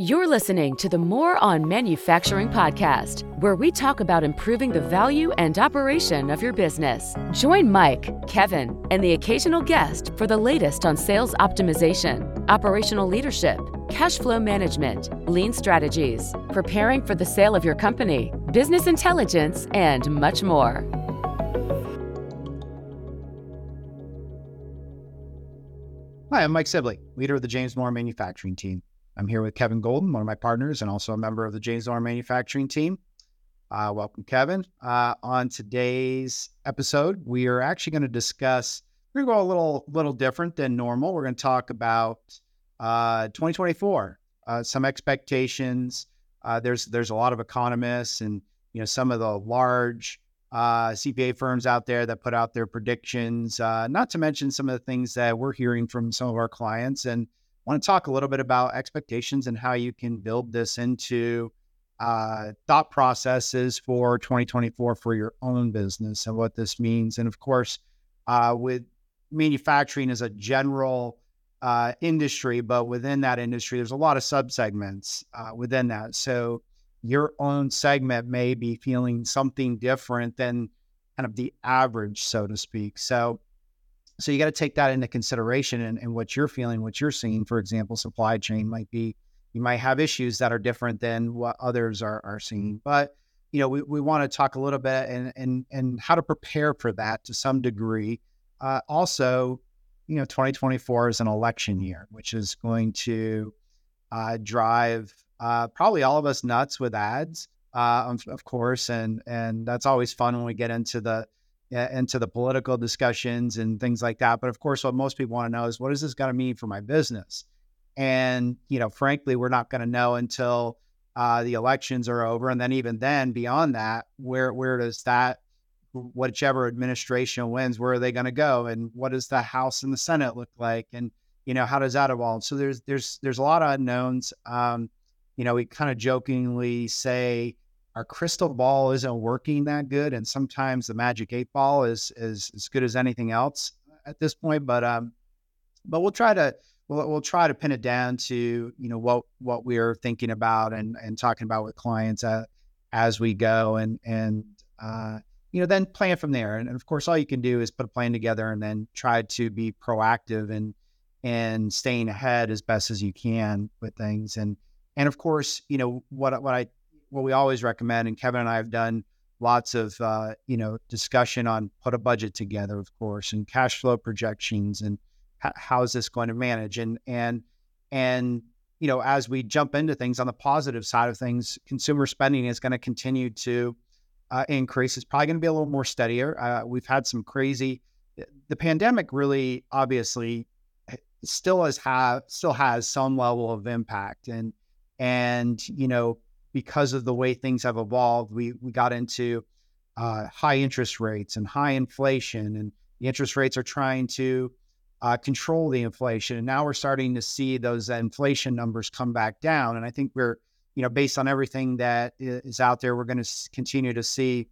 You're listening to the Moore on Manufacturing podcast, where we talk about improving the value and operation of your business. Join Mike, Kevin, and the occasional guest for the latest on sales optimization, operational leadership, cash flow management, lean strategies, preparing for the sale of your company, business intelligence, and much more. Hi, I'm Mike Sibley, leader of the James Moore manufacturing team. I'm here with Kevin Golden, one of my partners, and also a member of the James Moore manufacturing team. Uh, welcome, Kevin. Uh, on today's episode, we are actually going to discuss. We're going to go a little, little different than normal. We're going to talk about uh, 2024, uh, some expectations. Uh, there's there's a lot of economists and you know some of the large uh, CPA firms out there that put out their predictions. not to mention some of the things that we're hearing from some of our clients and want to talk a little bit about expectations and how you can build this into uh, thought processes for 2024 for your own business and what this means. And of course, uh, with manufacturing as a general uh, industry, but within that industry, there's a lot of subsegments uh, within that. So your own segment may be feeling something different than kind of the average, so to speak. So so you got to take that into consideration and, what you're feeling, what you're seeing. For example, supply chain might be, you might have issues that are different than what others are, are seeing. But, you know, we, we want to talk a little bit and, and, and how to prepare for that to some degree. Uh, also, you know, 2024 is an election year, which is going to uh, drive uh, probably all of us nuts with ads, uh, of, of course. And, and that's always fun when we get into the, into the political discussions and things like that. But of course, what most people want to know is what is this going to mean for my business? And you know, frankly, we're not going to know until uh, the elections are over, and then even then, beyond that, where where does that whichever administration wins, where are they going to go, and what does the House and the Senate look like, and you know, how does that evolve? So there's there's there's a lot of unknowns. Um, you know, we kind of jokingly say our crystal ball isn't working that good, and sometimes the magic eight ball is is as good as anything else at this point. But um, but we'll try to we'll, we'll try to pin it down to you know what what we're thinking about and and talking about with clients uh, as we go, and and uh, you know then plan from there. And, and of course, all you can do is put a plan together and then try to be proactive and and staying ahead as best as you can with things. And and of course, you know what what I what we always recommend, and Kevin and I have done lots of uh, you know discussion on put a budget together, of course, and cash flow projections, and h- how is this going to manage, and and and you know as we jump into things on the positive side of things, consumer spending is going to continue to uh, increase. It's probably going to be a little more steadier. Uh, we've had some crazy. The pandemic really, obviously, eh, still has have still has some level of impact, and and you know because of the way things have evolved, we we got into uh, high interest rates and high inflation, and the interest rates are trying to uh, control the inflation. And now we're starting to see those inflation numbers come back down. And I think we're, you know, based on everything that is out there, we're going to continue to see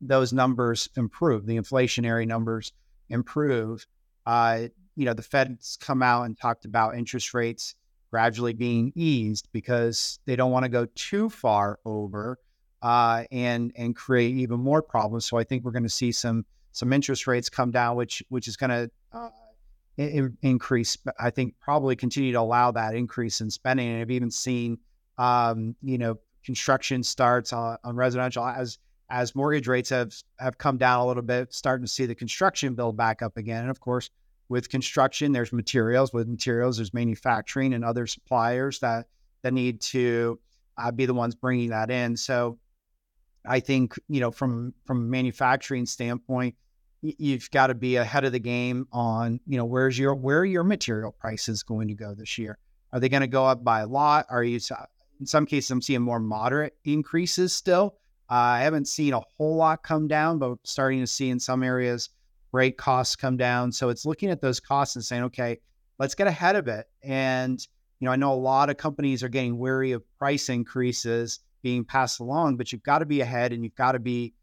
those numbers improve, the inflationary numbers improve. Uh, you know, the Fed's come out and talked about interest rates gradually being eased because they don't want to go too far over uh, and and create even more problems. So I think we're going to see some some interest rates come down, which which is going to uh, in, increase. I think probably continue to allow that increase in spending. And I've even seen um, you know construction starts on, on residential as as mortgage rates have have come down a little bit, starting to see the construction build back up again. And of course, with construction, there's materials. With materials, there's manufacturing and other suppliers that that need to uh, be the ones bringing that in. So, I think you know from from a manufacturing standpoint, you've got to be ahead of the game on you know where's your where are your material prices going to go this year? Are they going to go up by a lot? Are you in some cases I'm seeing more moderate increases still. Uh, I haven't seen a whole lot come down, but starting to see in some areas rate costs come down. So it's looking at those costs and saying, okay, let's get ahead of it. And, you know, I know a lot of companies are getting wary of price increases being passed along, but you've got to be ahead and you've got to be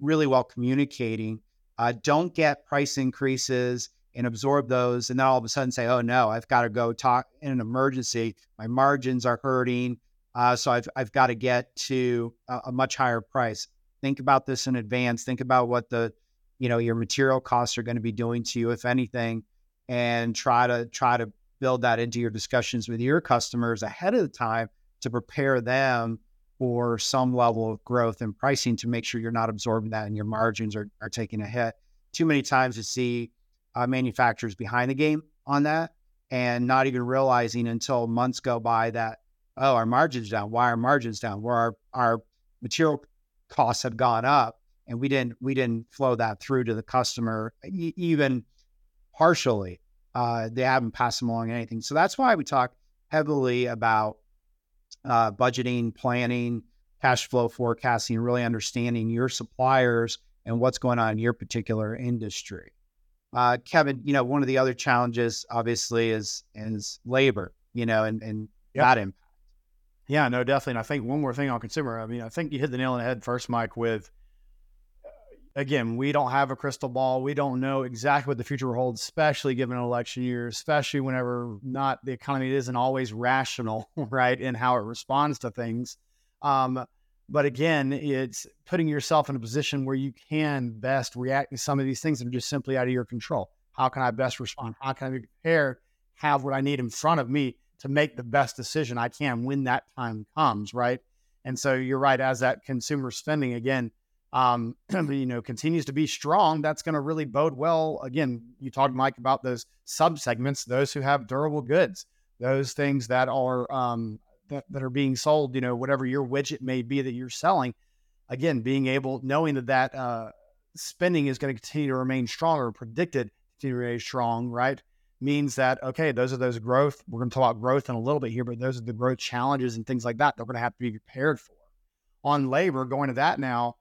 really well communicating. Uh, don't get price increases and absorb those. And then all of a sudden say, oh no, I've got to go talk in an emergency. My margins are hurting. Uh, so I've, I've got to get to a, a much higher price. Think about this in advance. Think about what the, you know, your material costs are going to be doing to you, if anything, and try to try to build that into your discussions with your customers ahead of the time to prepare them for some level of growth and pricing to make sure you're not absorbing that and your margins are, are taking a hit. Too many times to see uh, manufacturers behind the game on that and not even realizing until months go by that, oh, our margins down. Why are margins down? Where our, our material costs have gone up and we didn't we didn't flow that through to the customer e- even partially. Uh, they haven't passed them along anything. So that's why we talk heavily about uh, budgeting, planning, cash flow forecasting, really understanding your suppliers and what's going on in your particular industry. Uh, Kevin, you know, one of the other challenges obviously is is labor, you know, and, and yep. that impact. Yeah, no, definitely. And I think one more thing on consumer, I mean, I think you hit the nail on the head first, Mike, with again, we don't have a crystal ball. We don't know exactly what the future will hold, especially given an election year, especially whenever not the economy isn't always rational, right, in how it responds to things. Um, but again, it's putting yourself in a position where you can best react to some of these things that are just simply out of your control. How can I best respond? How can I be prepared, have what I need in front of me to make the best decision I can when that time comes, right? And so you're right, as that consumer spending again, um, you know, continues to be strong, that's going to really bode well. Again, you talked, Mike, about those sub segments, those who have durable goods, those things that are um, that, that are being sold. You know, whatever your widget may be that you're selling. Again, being able, knowing that that uh, spending is going to continue to remain strong or predicted to remain strong, right? Means that okay, those are those growth. We're going to talk about growth in a little bit here, but those are the growth challenges and things like that. They're going to have to be prepared for. On labor, going to that now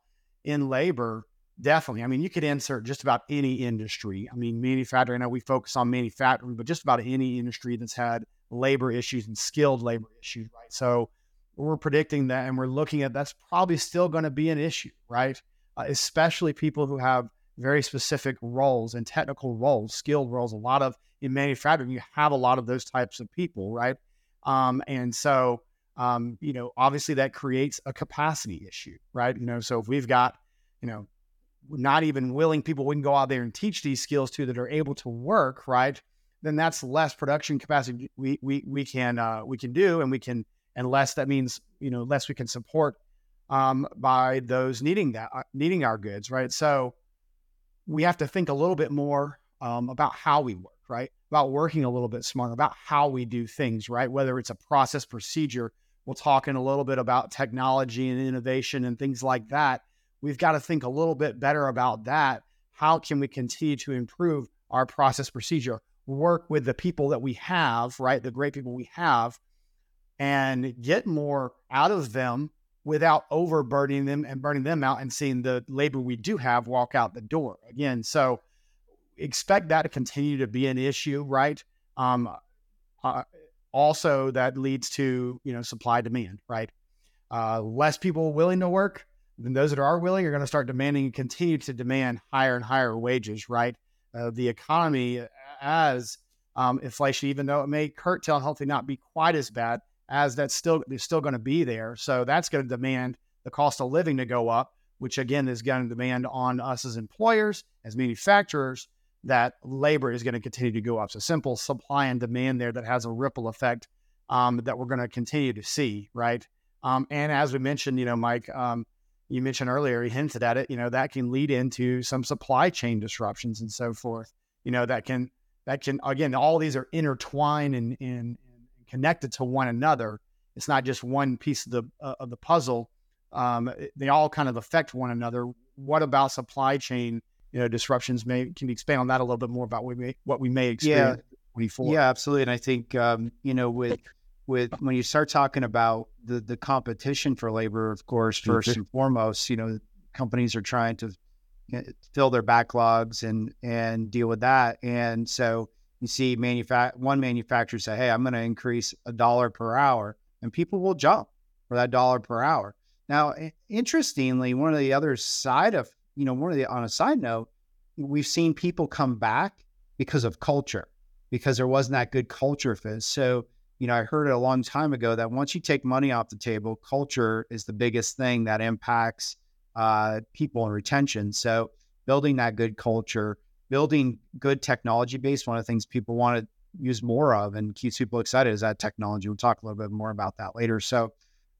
in labor, definitely. I mean, you could insert just about any industry. I mean, manufacturing, I know we focus on manufacturing, but just about any industry that's had labor issues and skilled labor issues, right? So we're predicting that and we're looking at that's probably still going to be an issue, right? Uh, especially people who have very specific roles and technical roles, skilled roles. A lot of in manufacturing, you have a lot of those types of people, right? Um, and so um, you know, obviously that creates a capacity issue, right? You know, so if we've got, you know, not even willing people we can go out there and teach these skills to that are able to work, right? Then that's less production capacity we we we can uh, we can do, and we can and less that means you know less we can support um, by those needing that uh, needing our goods, right? So we have to think a little bit more um, about how we work, right? About working a little bit smarter, about how we do things, right? Whether it's a process procedure We'll talk in a little bit about technology and innovation and things like that. We've got to think a little bit better about that. How can we continue to improve our process procedure? Work with the people that we have, right? The great people we have, and get more out of them without overburdening them and burning them out and seeing the labor we do have walk out the door again. So expect that to continue to be an issue, right? Um, uh, also that leads to you know supply demand right? Uh, less people willing to work than those that are willing are going to start demanding and continue to demand higher and higher wages right? Uh, the economy as um, inflation even though it may curtail and hopefully not be quite as bad as that's still is still going to be there. So that's going to demand the cost of living to go up which again is going to demand on us as employers as manufacturers that labor is going to continue to go up. So simple supply and demand there that has a ripple effect um, that we're going to continue to see, right? Um, and as we mentioned, you know, Mike, um, you mentioned earlier, he hinted at it. You know, that can lead into some supply chain disruptions and so forth. You know, that can that can again, all these are intertwined and, and, connected to one another. It's not just one piece of the uh, of the puzzle. Um, they all kind of affect one another. What about supply chain? You know disruptions may can you expand on that a little bit more about what we may, what we may experience yeah. Yeah, absolutely. And I think um, you know with with when you start talking about the the competition for labor, of course, 1st mm-hmm. and foremost, you know, companies are trying to fill their backlogs and and deal with that. And so you see manufact one manufacturer say, "Hey, I'm going to increase a dollar per hour," and people will jump for that dollar per hour. Now, interestingly, one of the other side of you know, one of the on a side note, we've seen people come back because of culture, because there wasn't that good culture fit. So, you know, I heard it a long time ago that once you take money off the table, culture is the biggest thing that impacts uh, people and retention. So, building that good culture, building good technology base, one of the things people want to use more of and keeps people excited is that technology. We'll talk a little bit more about that later. So,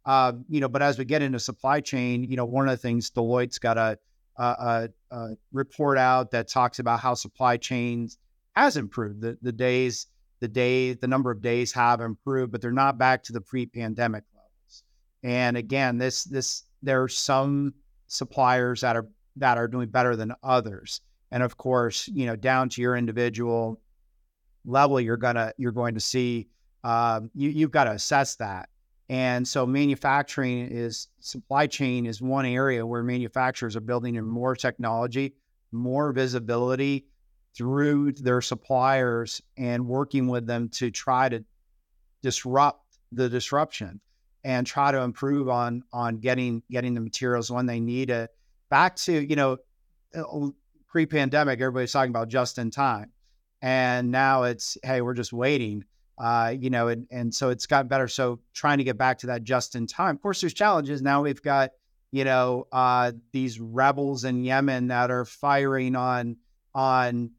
uh, you know, but as we get into supply chain, you know, one of the things Deloitte's got a, a, a report out that talks about how supply chains has improved. The, the days, the day, the number of days have improved, but they're not back to the pre-pandemic levels. And again, this this there are some suppliers that are that are doing better than others. And of course, you know, down to your individual level, you're gonna you're going to see um, you you've got to assess that. And so manufacturing is supply chain is one area where manufacturers are building in more technology, more visibility through their suppliers and working with them to try to disrupt the disruption and try to improve on on getting getting the materials when they need it. Back to you know uh, pre-pandemic everybody's talking about just in time. And now it's hey we're just waiting uh, you know and, and so it's gotten better. So trying to get back to that just in time of course there's challenges. Now we've got you know uh, these rebels in yemen that are firing on on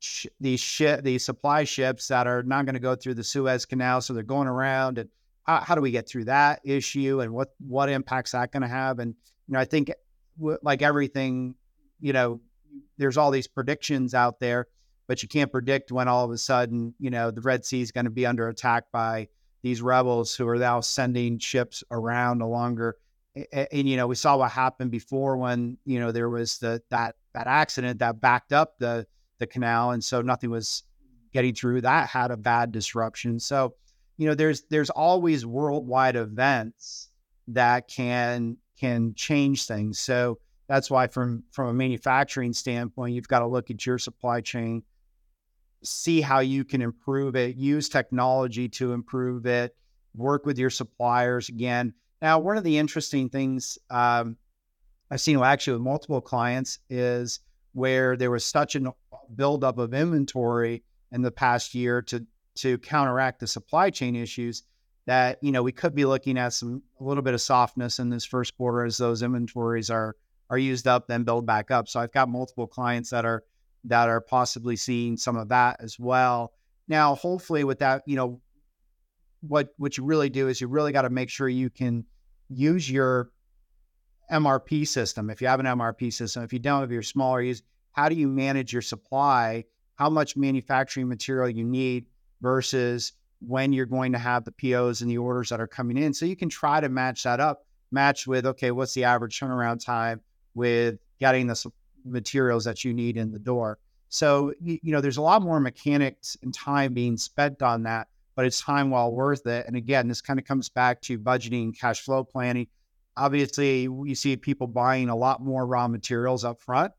sh- these ship these supply ships that are not going to go through the suez canal so they're going around and how, how do we get through that issue and what what impacts that going to have? And you know i think w- like everything you know there's all these predictions out there but you can't predict when all of a sudden, you know, the Red Sea is going to be under attack by these rebels who are now sending ships around no longer. And, and, you know, we saw what happened before when, you know, there was the that that accident that backed up the the canal. And so nothing was getting through. That had a bad disruption. So, you know, there's there's always worldwide events that can can change things. So that's why from from a manufacturing standpoint, you've got to look at your supply chain see how you can improve it, use technology to improve it, work with your suppliers again. Now, one of the interesting things um, I've seen actually with multiple clients is where there was such a buildup of inventory in the past year to to counteract the supply chain issues that you know we could be looking at some a little bit of softness in this first quarter as those inventories are are used up then build back up. So I've got multiple clients that are that are possibly seeing some of that as well. Now, hopefully, with that, you know, what what you really do is you really got to make sure you can use your MRP system. If you have an MRP system, if you don't, if you're smaller, use how do you manage your supply? How much manufacturing material you need versus when you're going to have the POs and the orders that are coming in. So you can try to match that up, match with okay, what's the average turnaround time with getting the materials that you need in the door. So, you, you know, there's a lot more mechanics and time being spent on that, but it's time well worth it. And again, this kind of comes back to budgeting, cash flow planning. Obviously, we see people buying a lot more raw materials up front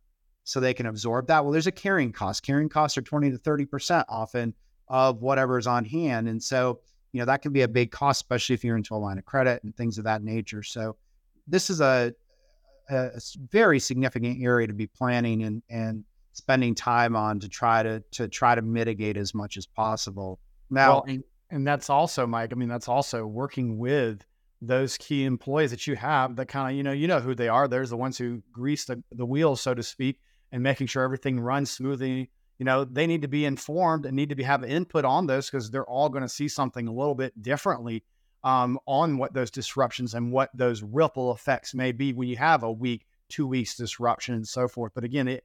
so they can absorb that. Well, there's a carrying cost. Carrying costs are 20 to 30% often of whatever's on hand. And so, you know, that can be a big cost, especially if you're into a line of credit and things of that nature. So, this is a a very significant area to be planning and and spending time on to try to to try to mitigate as much as possible. Now, well, and, and that's also Mike. I mean, that's also working with those key employees that you have that kind of you know you know who they are. There's the ones who grease the, the wheels, so to speak, and making sure everything runs smoothly. You know, they need to be informed and need to be have input on this because they're all going to see something a little bit differently um, on what those disruptions and what those ripple effects may be when you have a week, two weeks disruption and so forth. But again, it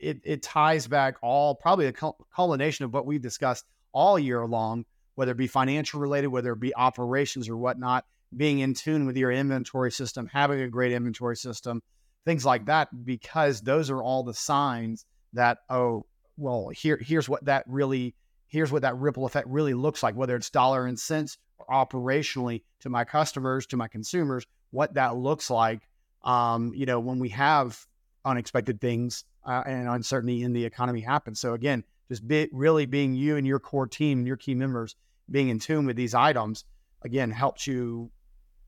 it, it ties back all probably a culmination of what we've discussed all year long, whether it be financial related, whether it be operations or whatnot, being in tune with your inventory system, having a great inventory system, things like that, because those are all the signs that, oh, well, here here's what that really here's what that ripple effect really looks like, whether it's dollar and cents or operationally to my customers, to my consumers, what that looks like. Um, you know, when we have unexpected things uh, and uncertainty in the economy happen. So again, just be, really being you and your core team and your key members being in tune with these items again helps you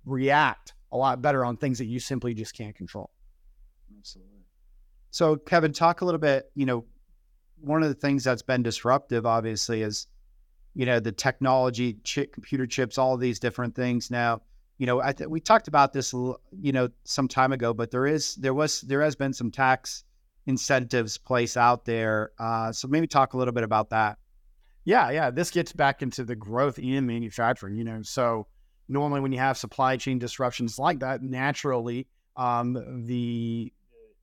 react a lot better on things that you simply just can't control. Absolutely. So, Kevin, talk a little bit. You know, one of the things that's been disruptive, obviously, is you know the technology, chip, computer chips, all these different things. Now, you know, I th- we talked about this, you know, some time ago, but there is there was there has been some tax incentives placed out there. Uh, so maybe talk a little bit about that. Yeah, yeah. This gets back into the growth in manufacturing. You know, so normally when you have supply chain disruptions like that, naturally um, the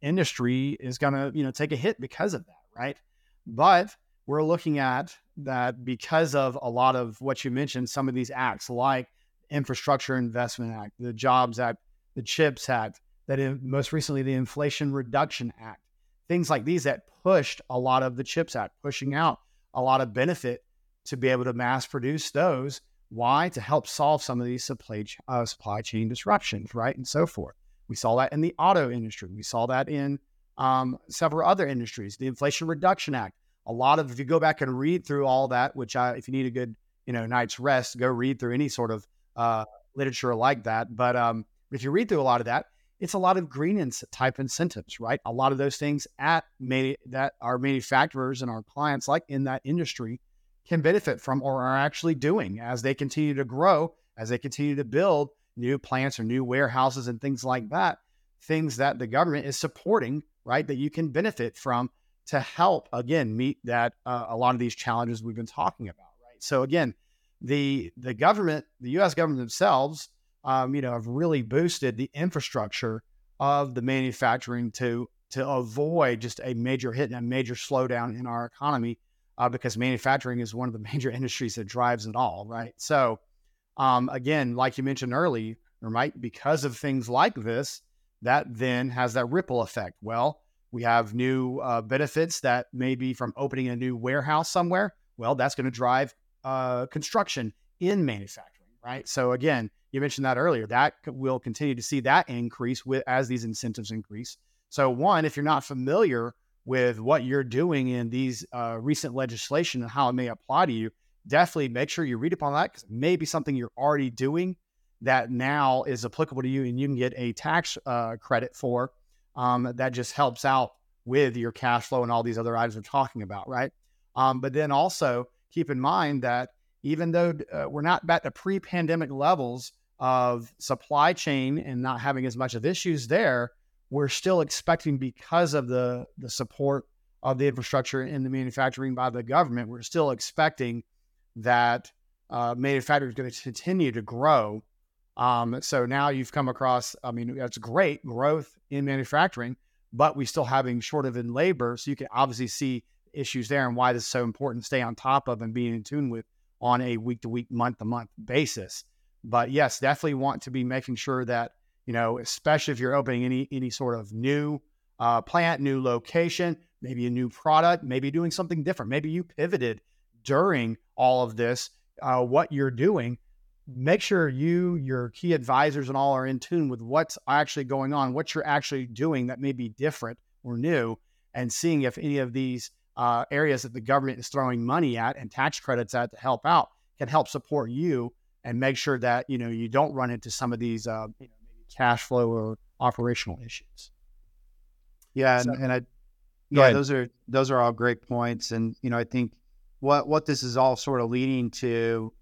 industry is going to you know take a hit because of that, right? But we're looking at that because of a lot of what you mentioned, some of these acts like Infrastructure Investment Act, the Jobs Act, the CHIPS Act, that in, most recently the Inflation Reduction Act, things like these that pushed a lot of the CHIPS Act, pushing out a lot of benefit to be able to mass produce those. Why? To help solve some of these supply, uh, supply chain disruptions, right? And so forth. We saw that in the auto industry. We saw that in um, several other industries. The Inflation Reduction Act. A lot of, if you go back and read through all that, which I, if you need a good, you know, night's rest, go read through any sort of uh, literature like that. But um, if you read through a lot of that, it's a lot of green ins- type incentives, right? A lot of those things at that our manufacturers and our clients, like in that industry, can benefit from or are actually doing as they continue to grow, as they continue to build new plants or new warehouses and things like that. Things that the government is supporting, right? That you can benefit from to help again meet that uh, a lot of these challenges we've been talking about, right? So again, the the government, the U.S. government themselves, um, you know, have really boosted the infrastructure of the manufacturing to to avoid just a major hit and a major slowdown in our economy, uh, because manufacturing is one of the major industries that drives it all, right? So, um, again, like you mentioned earlier, right, because of things like this, that then has that ripple effect. Well, we have new uh, benefits that may be from opening a new warehouse somewhere. Well, that's going to drive uh, construction in manufacturing, right? So again, you mentioned that earlier. That will continue to see that increase with as these incentives increase. So one, if you're not familiar with what you're doing in these uh, recent legislation and how it may apply to you, definitely make sure you read upon that because it may be something you're already doing that now is applicable to you and you can get a tax uh, credit for um, that just helps out with your cash flow and all these other items we're talking about, right? Um, but then also keep in mind that even though uh, we're not back to pre-pandemic levels of supply chain and not having as much of issues there, we're still expecting because of the the support of the infrastructure and the manufacturing by the government, we're still expecting that uh, manufacturing is going to continue to grow. Um, so now you've come across, I mean, that's great growth in manufacturing, but we still having short of in labor. So you can obviously see issues there and why this is so important to stay on top of and being in tune with on a week to week, month to month basis. But yes, definitely want to be making sure that, you know, especially if you're opening any any sort of new uh, plant, new location, maybe a new product, maybe doing something different. Maybe you pivoted during all of this, uh, what you're doing. Make sure you, your key advisors, and all are in tune with what's actually going on, what you're actually doing that may be different or new, and seeing if any of these uh, areas that the government is throwing money at and tax credits at to help out can help support you and make sure that you know you don't run into some of these uh, you know, maybe cash flow or operational issues. Yeah, so, and, and I yeah, those are those are all great points, and you know I think what what this is all sort of leading to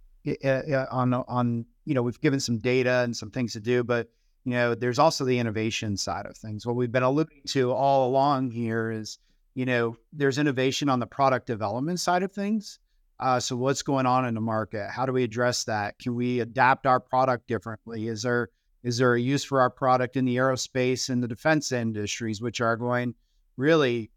uh, on on you know we've given some data and some things to do, but you know there's also the innovation side of things. What we've been alluding to all along here is you know, there's innovation on the product development side of things. Uh, so what's going on in the market? How do we address that? Can we adapt our product differently? Is there is there a use for our product in the aerospace and the defense industries, which are going really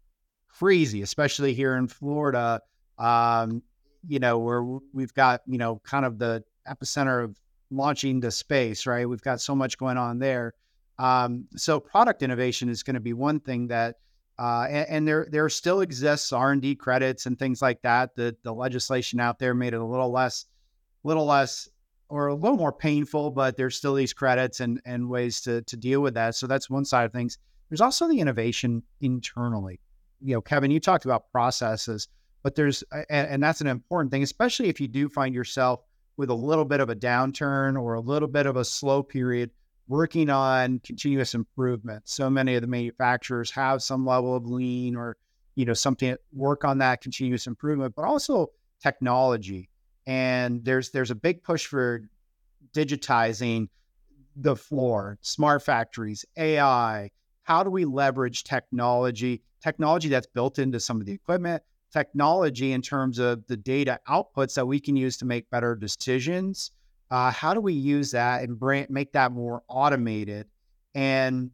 crazy, especially here in Florida? Um, you know, where we've got you know kind of the epicenter of launching to space, right? We've got so much going on there. Um, so product innovation is going to be one thing that uh, and, and, there there still exists R and D credits and things like that. The the legislation out there made it a little less, little less, or a little more painful, but there's still these credits and and ways to to deal with that. So that's one side of things. There's also the innovation internally. You know, Kevin, you talked about processes, but there's and, and that's an important thing, especially if you do find yourself with a little bit of a downturn or a little bit of a slow period working on continuous improvement. So many of the manufacturers have some level of lean or you know, something work on that continuous improvement, but also technology. And there's there's a big push for digitizing the floor, smart factories, AI. How do we leverage technology? Technology that's built into some of the equipment, technology in terms of the data outputs that we can use to make better decisions. Uh, how do we use that and make that more automated and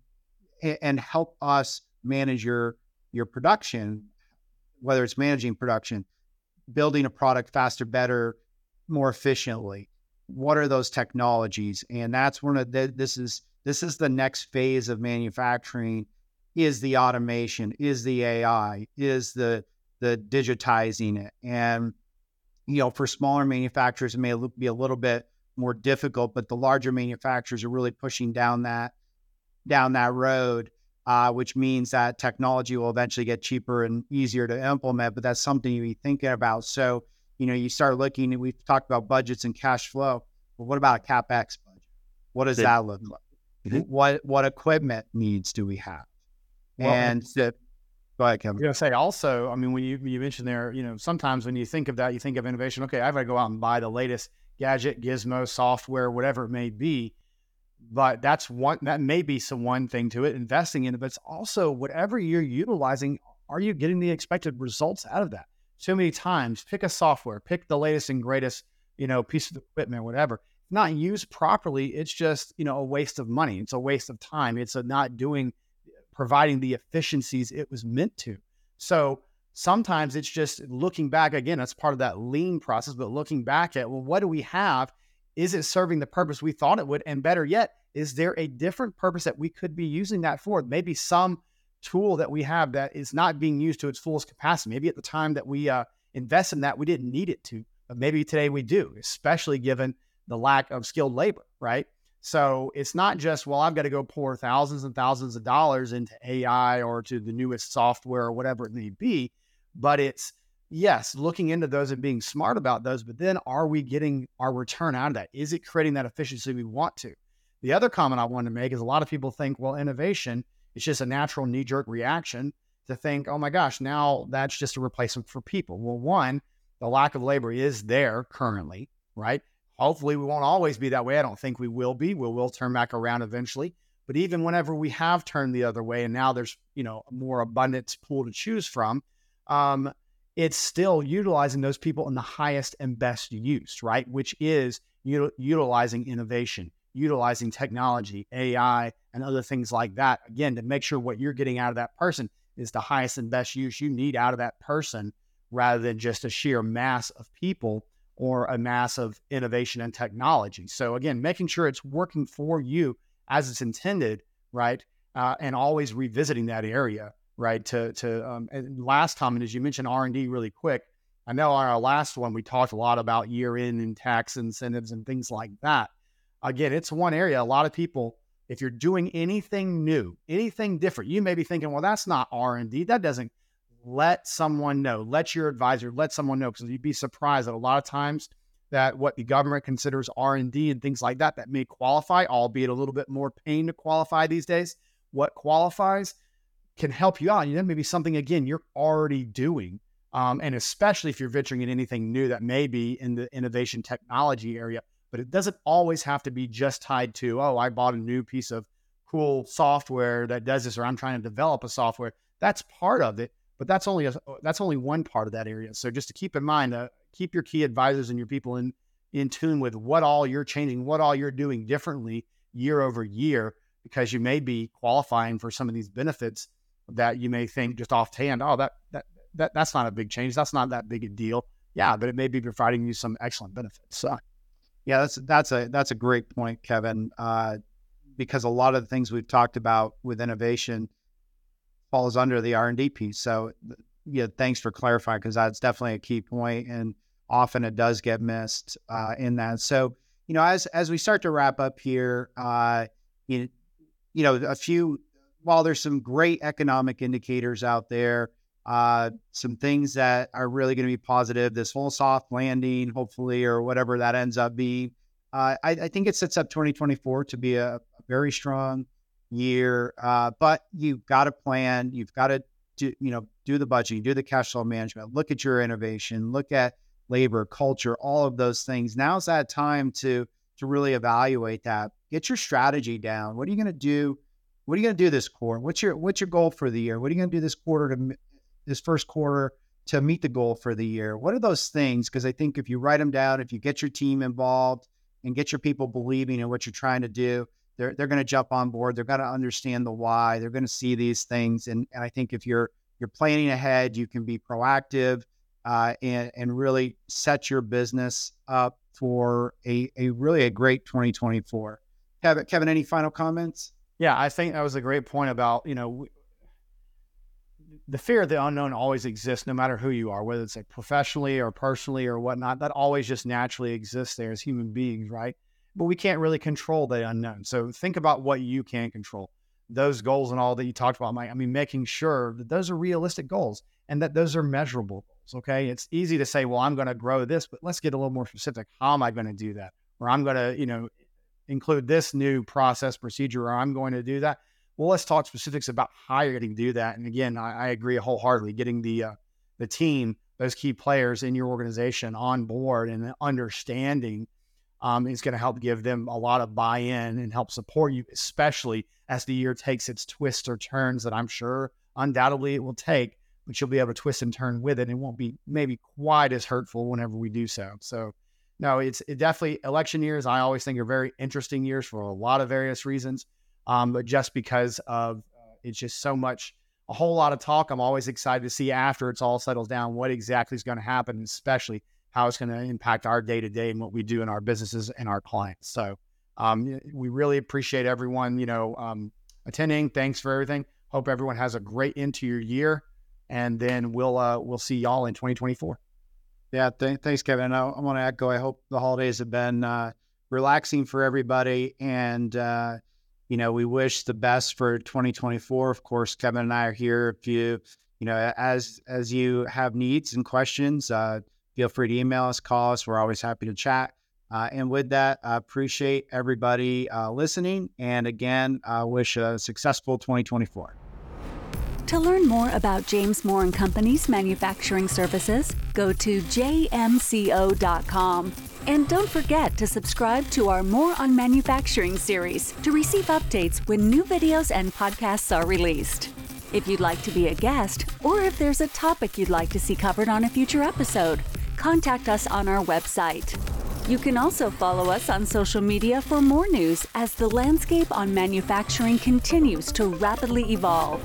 and help us manage your your production, whether it's managing production, building a product faster, better, more efficiently. What are those technologies? And that's one of the, this is this is the next phase of manufacturing is the automation, is the AI, is the the digitizing it. And you know, for smaller manufacturers, it may be a little bit more difficult, but the larger manufacturers are really pushing down that down that road, uh, which means that technology will eventually get cheaper and easier to implement. But that's something you be thinking about. So, you know, you start looking, and we've talked about budgets and cash flow. But what about a CapEx budget? What does that look like? Mm-hmm. What what equipment needs do we have? Well, and the, go ahead, Kevin. I was say also, I mean, when you you mentioned there, you know, sometimes when you think of that, you think of innovation. Okay, I've got to go out and buy the latest gadget, gizmo, software, whatever it may be but that's one that may be some one thing to it investing in it but it's also whatever you're utilizing are you getting the expected results out of that so many times pick a software pick the latest and greatest you know piece of equipment whatever not used properly it's just you know a waste of money it's a waste of time it's a not doing providing the efficiencies it was meant to so sometimes it's just looking back again that's part of that lean process but looking back at well what do we have is it serving the purpose we thought it would? And better yet, is there a different purpose that we could be using that for? Maybe some tool that we have that is not being used to its fullest capacity. Maybe at the time that we uh, invest in that, we didn't need it to, but maybe today we do, especially given the lack of skilled labor, right? So it's not just, well, I've got to go pour thousands and thousands of dollars into AI or to the newest software or whatever it may be, but it's, yes, looking into those and being smart about those, but then are we getting our return out of that? Is it creating that efficiency we want to? The other comment I want to make is a lot of people think, well, innovation is just a natural knee jerk reaction to think, oh my gosh, now that's just a replacement for people. Well, one, the lack of labor is there currently, right? Hopefully, we won't always be that way. I don't think we will be. We will turn back around eventually. But even whenever we have turned the other way, and now there's you know a more abundant pool to choose from, um, it's still utilizing those people in the highest and best use, right? Which is util- utilizing innovation, utilizing technology, AI, and other things like that. Again, to make sure what you're getting out of that person is the highest and best use you need out of that person rather than just a sheer mass of people or a mass of innovation and technology. So, again, making sure it's working for you as it's intended, right? Uh, and always revisiting that area right? To to um, and last time, and as you mentioned R and D really quick, I know on our last one we talked a lot about year end and tax incentives and things like that. Again, it's one area a lot of people. If you're doing anything new, anything different, you may be thinking, well, that's not R and D. That doesn't let someone know. Let your advisor let someone know because you'd be surprised that a lot of times that what the government considers R and things like that that may qualify, albeit a little bit more pain to qualify these days. What qualifies can help you out. And that maybe something, again, you're already doing. Um, and especially if you're venturing in anything new that may be in the innovation technology area. But it doesn't always have to be just tied to, oh, I bought a new piece of cool software that does this, or I'm trying to develop a software. That's part of it, but that's only a, that's only one part of that area. So just to keep in mind, uh, keep your key advisors and your people in in tune with what all you're changing, what all you're doing differently year over year, because you may be qualifying for some of these benefits that you may think just offhand, oh, that that that that's not a big change. That's not that big a deal. Yeah, but it may be providing you some excellent benefits. So, yeah, that's that's a that's a great point, Kevin. Uh, because a lot of the things we've talked about with innovation falls under the R and D piece. So, yeah, thanks for clarifying because that's definitely a key point, and often it does get missed uh, in that. So, you know, as as we start to wrap up here, uh, you you know, a few while there's some great economic indicators out there, uh, some things that are really going to be positive, this whole soft landing, hopefully, or whatever that ends up being, uh, I, I, think it sets up 2024 to be a, a very strong year. Uh, but you've got to plan, you've got to do, you know, do the budgeting, do the cash flow management, look at your innovation, look at labor, culture, all of those things. Now's that time to to really evaluate that. Get your strategy down. What are you going to do? What are you going to do this quarter? What's your what's your goal for the year? What are you going to do this quarter to this first quarter to meet the goal for the year? What are those things? Because I think if you write them down, if you get your team involved and get your people believing in what you're trying to do, they're they're going to jump on board. They're going to understand the why. They're going to see these things, and and I think if you're you're planning ahead, you can be proactive uh, and and really set your business up for a a really a great 2024. Kevin, Kevin, any final comments? Yeah, I think that was a great point about you know the fear of the unknown always exists, no matter who you are, whether it's like professionally or personally or whatnot. That always just naturally exists there as human beings, right? But we can't really control the unknown. So think about what you can control. Those goals and all that you talked about, Mike. I mean, making sure that those are realistic goals and that those are measurable goals. Okay, it's easy to say, well, I'm going to grow this, but let's get a little more specific. How am I going to do that? Or I'm going to, you know, include this new process procedure, or I'm going to do that well, let's talk specifics about how you're going to do that. And again, I, I agree wholeheartedly. Getting the uh, the team, those key players in your organization on board and understanding um, is going to help give them a lot of buy-in and help support you, especially as the year takes its twists or turns that I'm sure undoubtedly it will take. But you'll be able to twist and turn with it. And it won't be maybe quite as hurtful whenever we do so. So, no, it's it definitely election years. I always think are very interesting years for a lot of various reasons. Um, but just because of uh, it's just so much, a whole lot of talk. I'm always excited to see after it's all settles down what exactly is going to happen, especially how it's going to impact our day to day and what we do in our businesses and our clients. So um, we really appreciate everyone, you know, um, attending. Thanks for everything. Hope everyone has a great end to your year, and then we'll uh, we'll see y'all in 2024. Yeah, th- thanks, Kevin. I, I want to echo. I hope the holidays have been uh, relaxing for everybody, and uh, you know, we wish the best for 2024. Of course, Kevin and I are here. If you, you know, as as you have needs and questions, uh, feel free to email us, call us. We're always happy to chat. Uh, and with that, I appreciate everybody uh, listening. And again, I wish a successful 2024. To learn more about James Moore and Company's manufacturing services, go to jmco.com. And don't forget to subscribe to our Moore on Manufacturing series to receive updates when new videos and podcasts are released. If you'd like to be a guest, or if there's a topic you'd like to see covered on a future episode, contact us on our website. You can also follow us on social media for more news as the landscape on manufacturing continues to rapidly evolve.